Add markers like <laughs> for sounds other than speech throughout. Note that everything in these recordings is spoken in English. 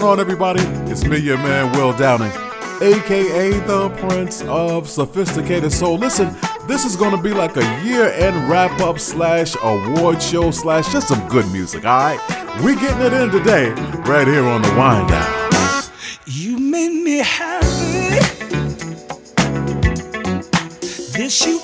going on, everybody? It's me, your man, Will Downing, aka the Prince of Sophisticated Soul. Listen, this is going to be like a year-end wrap-up slash award show slash just some good music. All right, we're getting it in today, right here on the Wind Down. You made me happy. This you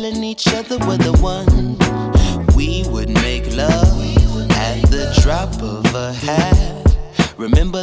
telling each other we're the one. We would make love at the drop of a hat. Remember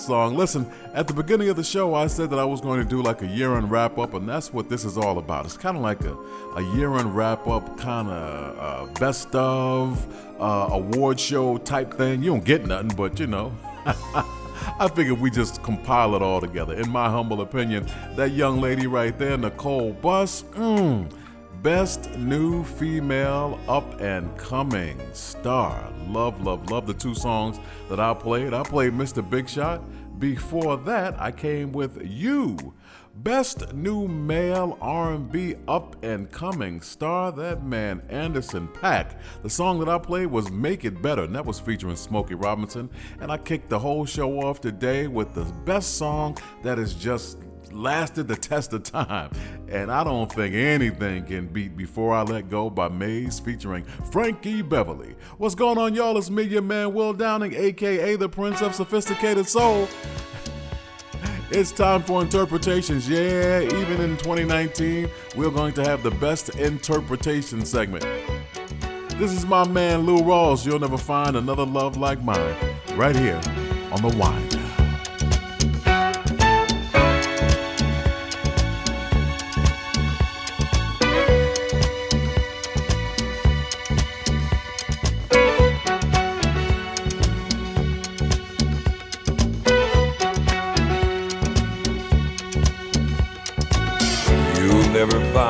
song. Listen, at the beginning of the show, I said that I was going to do like a year end wrap up, and that's what this is all about. It's kind of like a, a year end wrap up, kind of uh, best of uh, award show type thing. You don't get nothing, but you know. <laughs> I figured we just compile it all together. In my humble opinion, that young lady right there, Nicole Bus, mm, best new female up and coming star. Love, love, love the two songs that I played. I played Mr. Big Shot. Before that, I came with You. Best new male R&B up and coming star, that man Anderson Paak. The song that I played was "Make It Better," and that was featuring Smokey Robinson. And I kicked the whole show off today with the best song that is just lasted the test of time. And I don't think anything can beat Before I Let Go by Maze featuring Frankie Beverly. What's going on, y'all? It's me, your man Will Downing, aka the Prince of Sophisticated Soul. <laughs> It's time for interpretations. Yeah, even in 2019, we're going to have the best interpretation segment. This is my man Lou Rawls. You'll never find another love like mine right here on the Wind.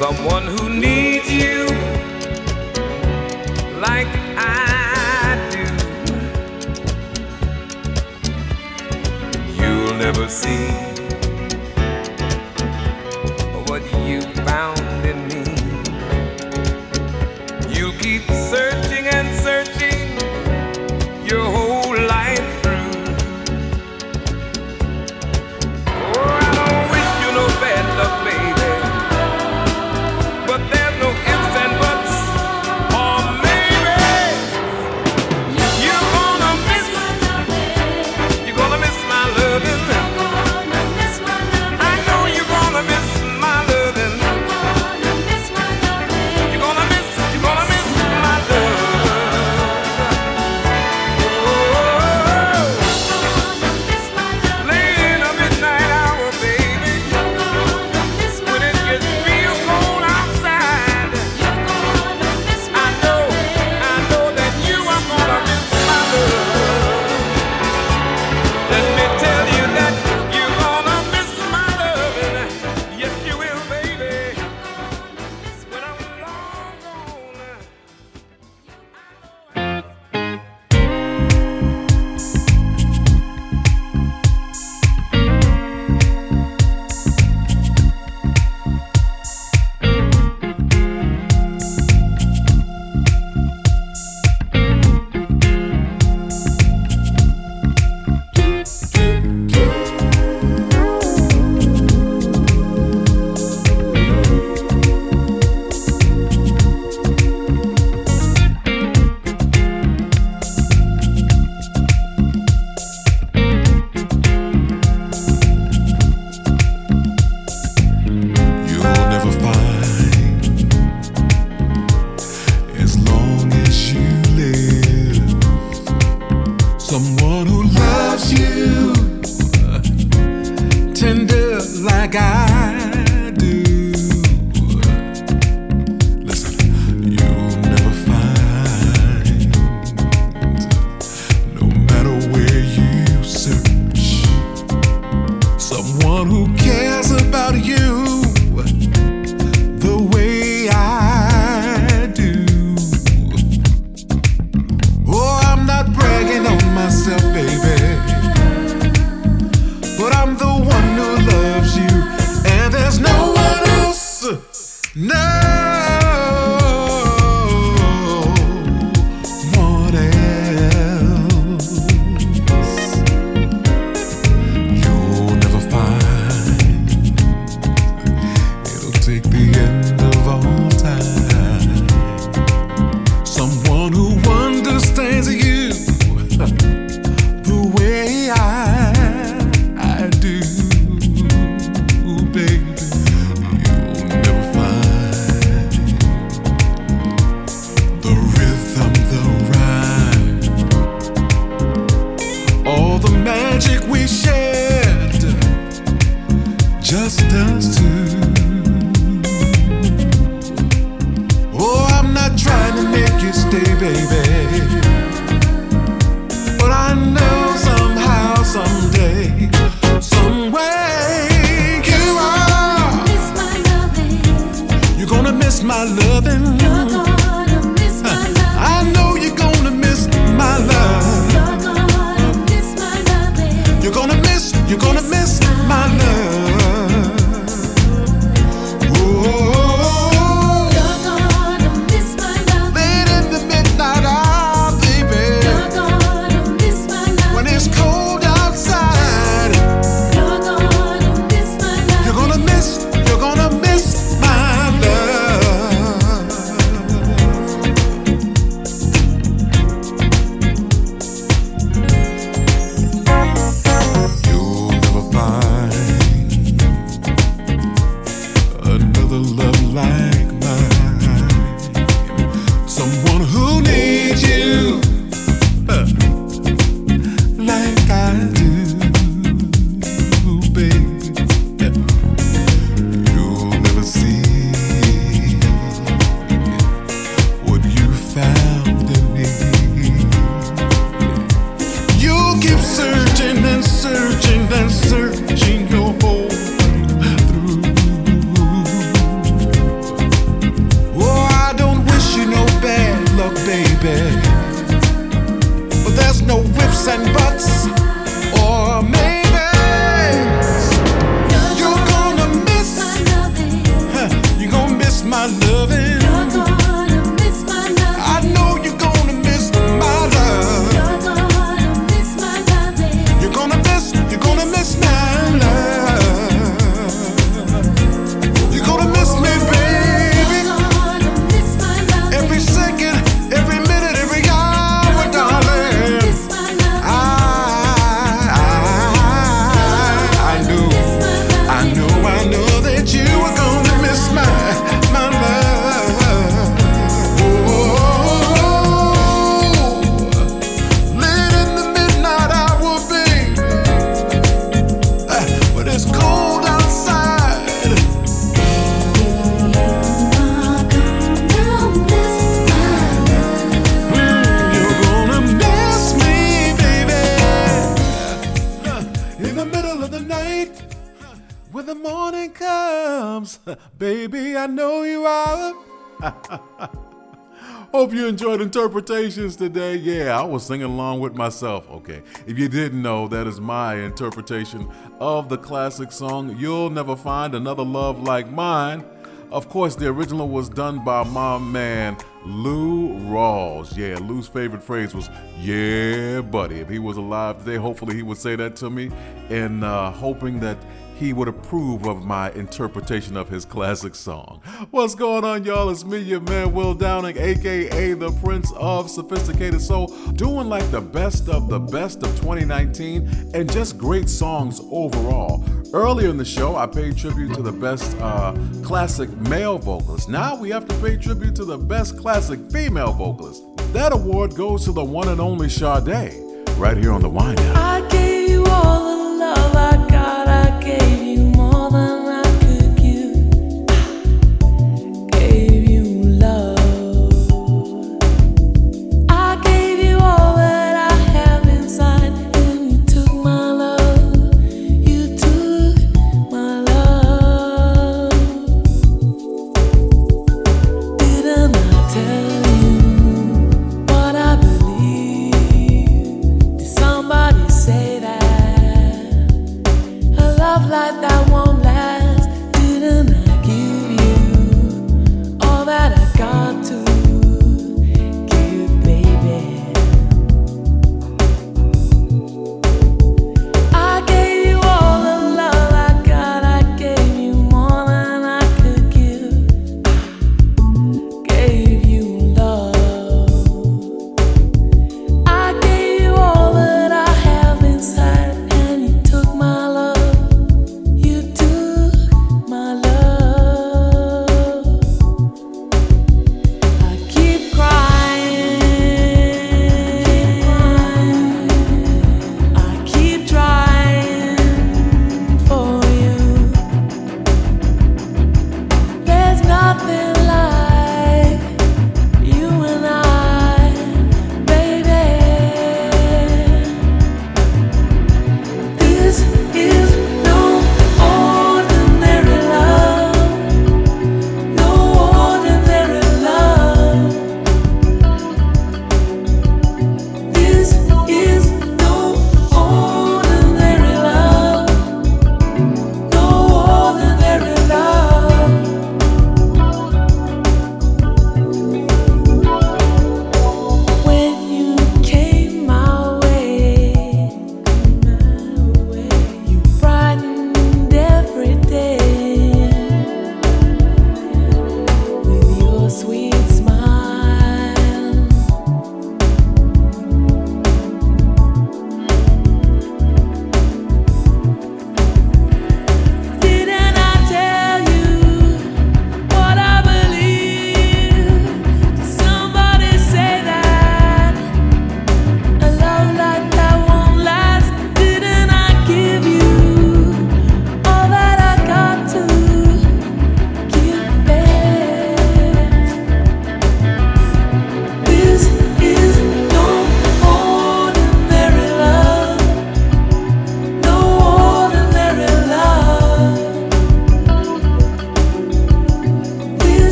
Someone who needs you like I do. You'll never see my loving. Hope you enjoyed interpretations today. Yeah, I was singing along with myself. Okay, if you didn't know, that is my interpretation of the classic song You'll Never Find Another Love Like Mine. Of course, the original was done by my man Lou Rawls. Yeah, Lou's favorite phrase was "Yeah, buddy." If he was alive today, hopefully he would say that to me, and uh, hoping that he would approve of my interpretation of his classic song. What's going on, y'all? It's me, your man Will Downing, aka the Prince of Sophisticated Soul, doing like the best of the best of 2019 and just great songs overall. Earlier in the show, I paid tribute to the best uh, classic male vocalist. Now we have to pay tribute to the best classic female vocalist. That award goes to the one and only Sade, right here on the Down. Love I got. I gave you more than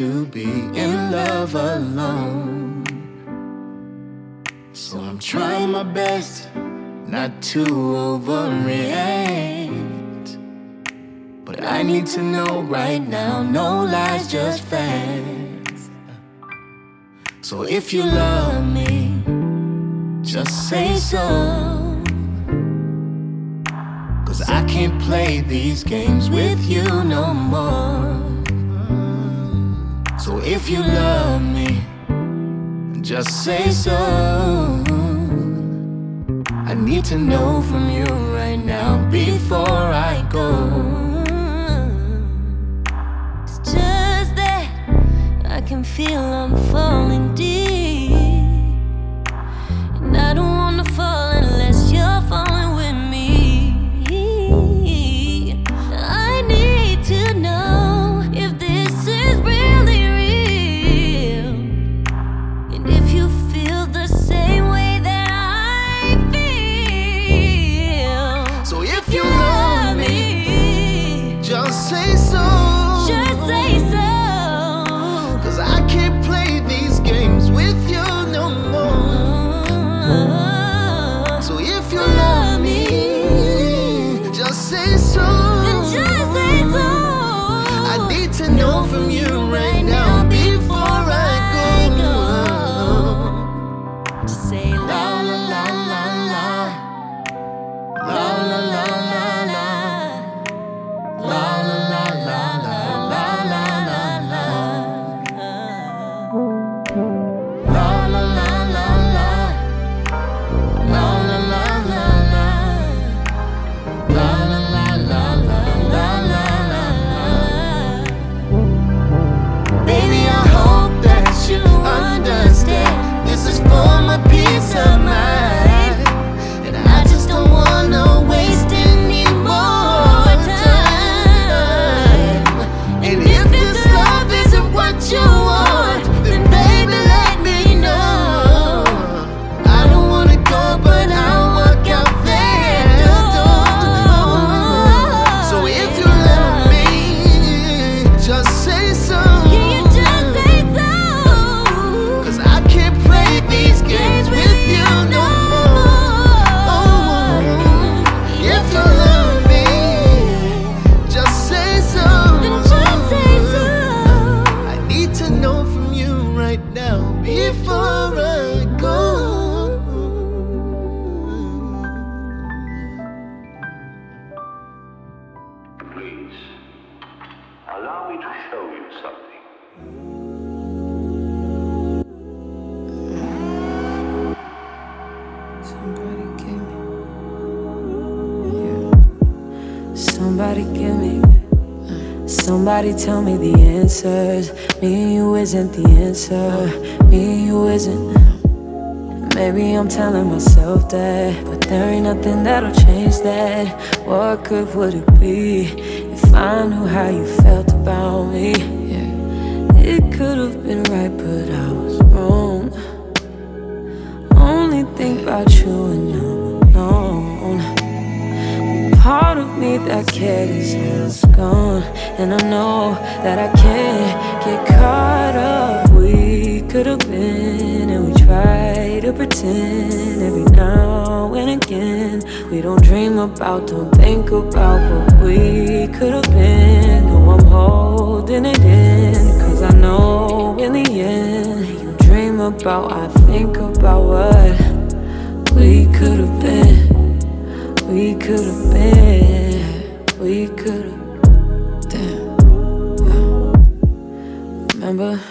to be in love alone. So I'm trying my best not to overreact. But I need to know right now, no lies, just facts. So if you love me, just say so. Cause I can't play these games with you no more. You love me, just say so. I need to know from you right now before I go. It's just that I can feel I'm falling deep. Tell me the answers. Me and you isn't the answer. Me and you isn't. Maybe I'm telling myself that, but there ain't nothing that'll change that. What good would it be if I knew how you felt about me? Yeah. It could have been right, but I was wrong. Only think about you and I'm alone. Part of me that cared is gone, and I know that I can't get caught up. We could have been, and we try to pretend every now and again. We don't dream about, don't think about what we could have been. No, I'm holding it in, cause I know in the end, you dream about, I think about what we could have been. We could have been, we could have, Remember,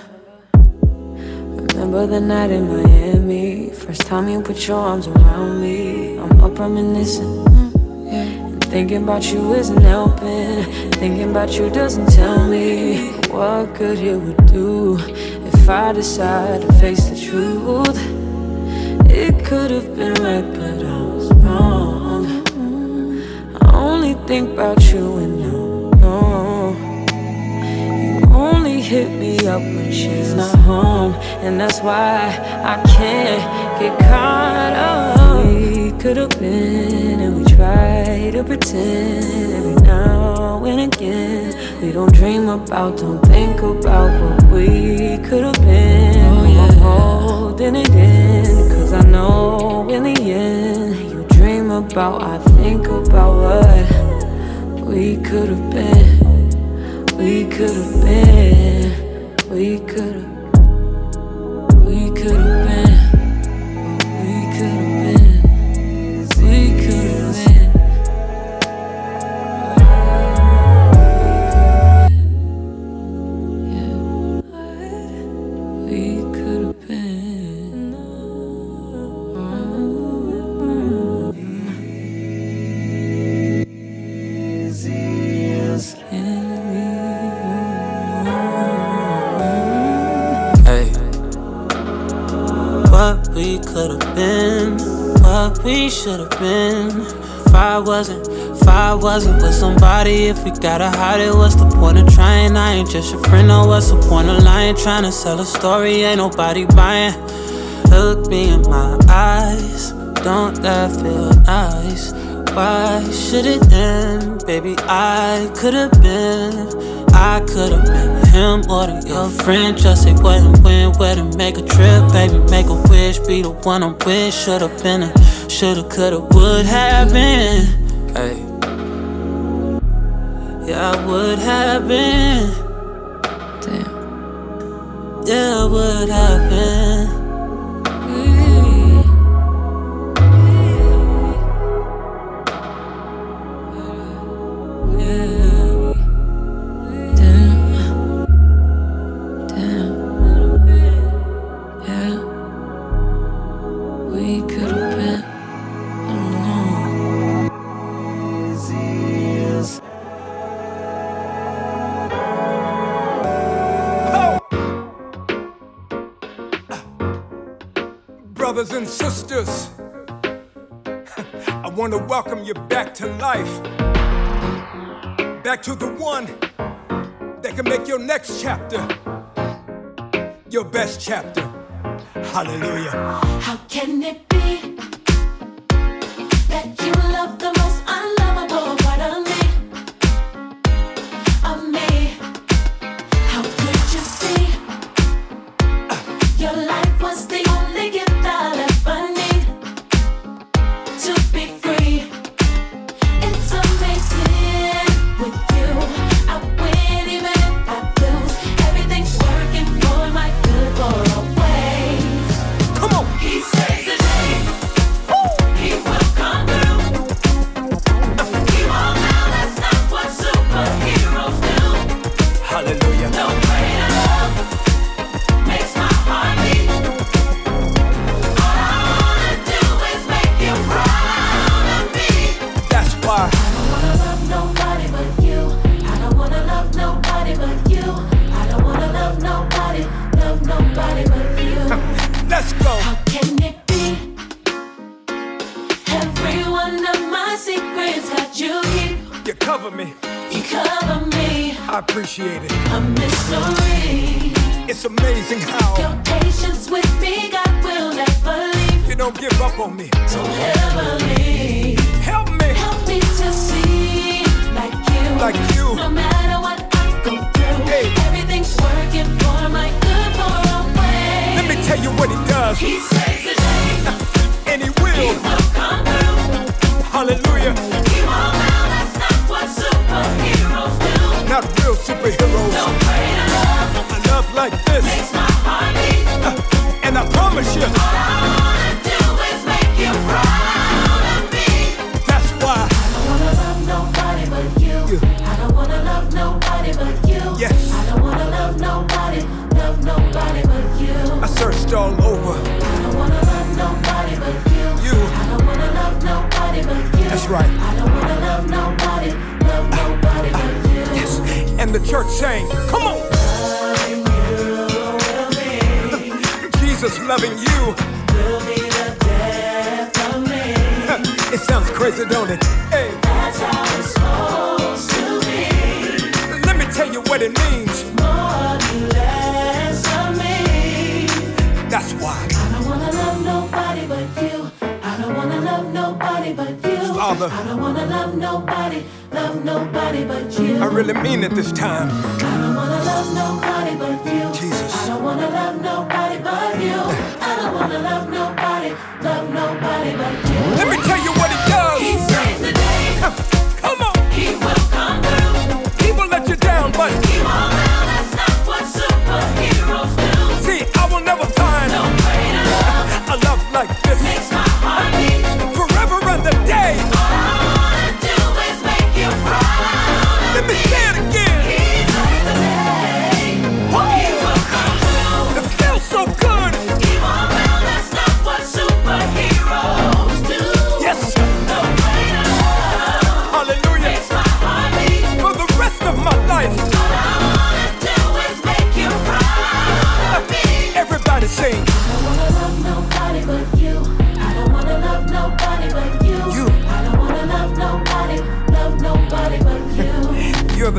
remember the night in Miami. First time you put your arms around me. I'm up reminiscing, mm. And thinking about you isn't helping. Thinking about you doesn't tell me what good it would do if I decide to face the truth. It could have been right, but I was wrong. I only think about you and hit me up when she's not home, and that's why I can't get caught up. We could have been, and we try to pretend every now and again. We don't dream about, don't think about what we could have been. Oh, yeah. holding it in, cause I know in the end, you dream about, I think about what we could have been. We could have been, we could have, should have been. If I wasn't, if I wasn't with somebody, if we gotta hide it, what's the point of trying? I ain't just your friend, no, what's the point of lying? Trying to sell a story, ain't nobody buying. Look me in my eyes, don't that feel nice? Why should it end? Baby, I could have been, I could have been him or the, your friend. Just say what and when, where to make a trip, baby, make a wish, be the one I'm with. Should've been a, shoulda, coulda, would have been. Hey. Yeah, I would have been. Damn. Yeah, I would have been. To life. Back to the one that can make your next chapter your best chapter. Hallelujah. How can it Hallelujah. Father. I don't wanna love nobody, love nobody but you. I really mean it this time. I don't wanna love nobody but you. Jesus. I don't wanna love nobody but you. I don't wanna love nobody, love nobody but you. Let me tell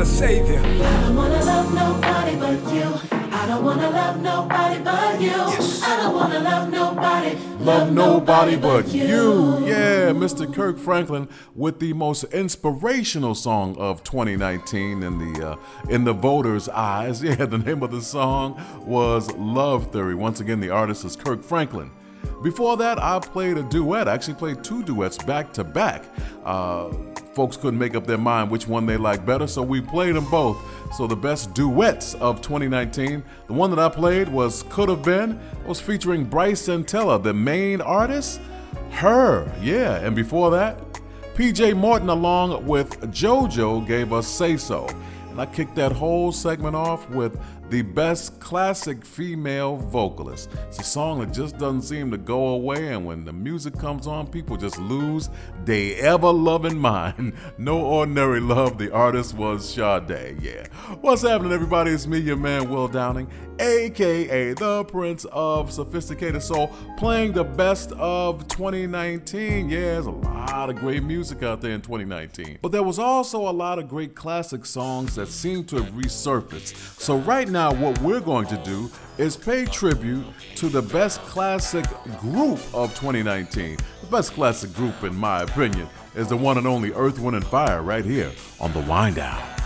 the Savior. I don't wanna love nobody but you. I don't wanna love nobody but you. I don't wanna love nobody, Love nobody but you. Yeah, Mr. Kirk Franklin with the most inspirational song of 2019 in the uh, in the voters' eyes. <laughs> Yeah, the name of the song was Love Theory. Once again, the artist is Kirk Franklin. Before that, I played a duet. I actually played two duets back to back. Uh, folks couldn't make up their mind which one they liked better, so we played them both. So the best duets of 2019, the one that I played was Could Have Been, was featuring Bryson Tiller, the main artist. Her, yeah. And before that, PJ Morton along with JoJo gave us Say So. And I kicked that whole segment off with the best classic female vocalist. It's a song that just doesn't seem to go away, and when the music comes on, people just lose they ever loving <laughs> mind. No ordinary love. The artist was Sade. Yeah. What's happening, everybody? It's me, your man Will Downing, aka the Prince of Sophisticated Soul, playing the best of 2019. Yeah, there's a lot of great music out there in 2019, but there was also a lot of great classic songs that seem to have resurfaced. So right now, what we're going to do is pay tribute to the best classic group of 2019. The best classic group, in my opinion, is the one and only Earth, Wind, and Fire right here on the Wind Down.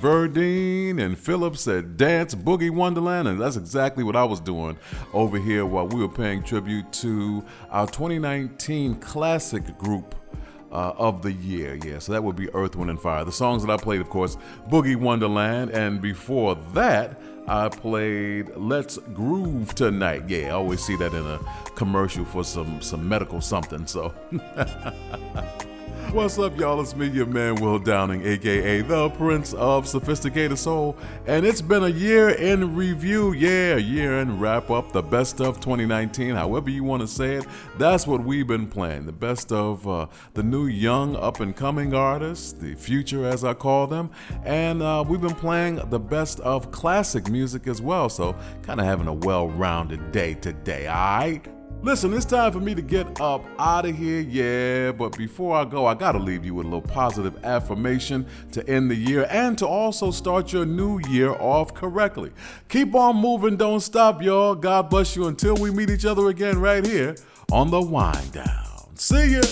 Verdine and Phillips said dance Boogie Wonderland, and that's exactly what I was doing over here while we were paying tribute to our 2019 classic group uh, of the year. Yeah, so that would be Earth, Wind, and Fire. The songs that I played, of course, Boogie Wonderland, and before that, I played Let's Groove Tonight. Yeah, I always see that in a commercial for some some medical something. So. <laughs> What's up, y'all? It's me, your man Will Downing, aka the Prince of Sophisticated Soul, and it's been a year in review. Yeah, year in wrap up, the best of 2019, however you want to say it. That's what we've been playing. The best of uh, the new young up and coming artists, the future as I call them, and uh, we've been playing the best of classic music as well. So, kind of having a well rounded day today, alright? Listen, it's time for me to get up out of here, yeah. But before I go, I gotta leave you with a little positive affirmation to end the year and to also start your new year off correctly. Keep on moving, don't stop, y'all. God bless you until we meet each other again right here on the Wind Down. See ya.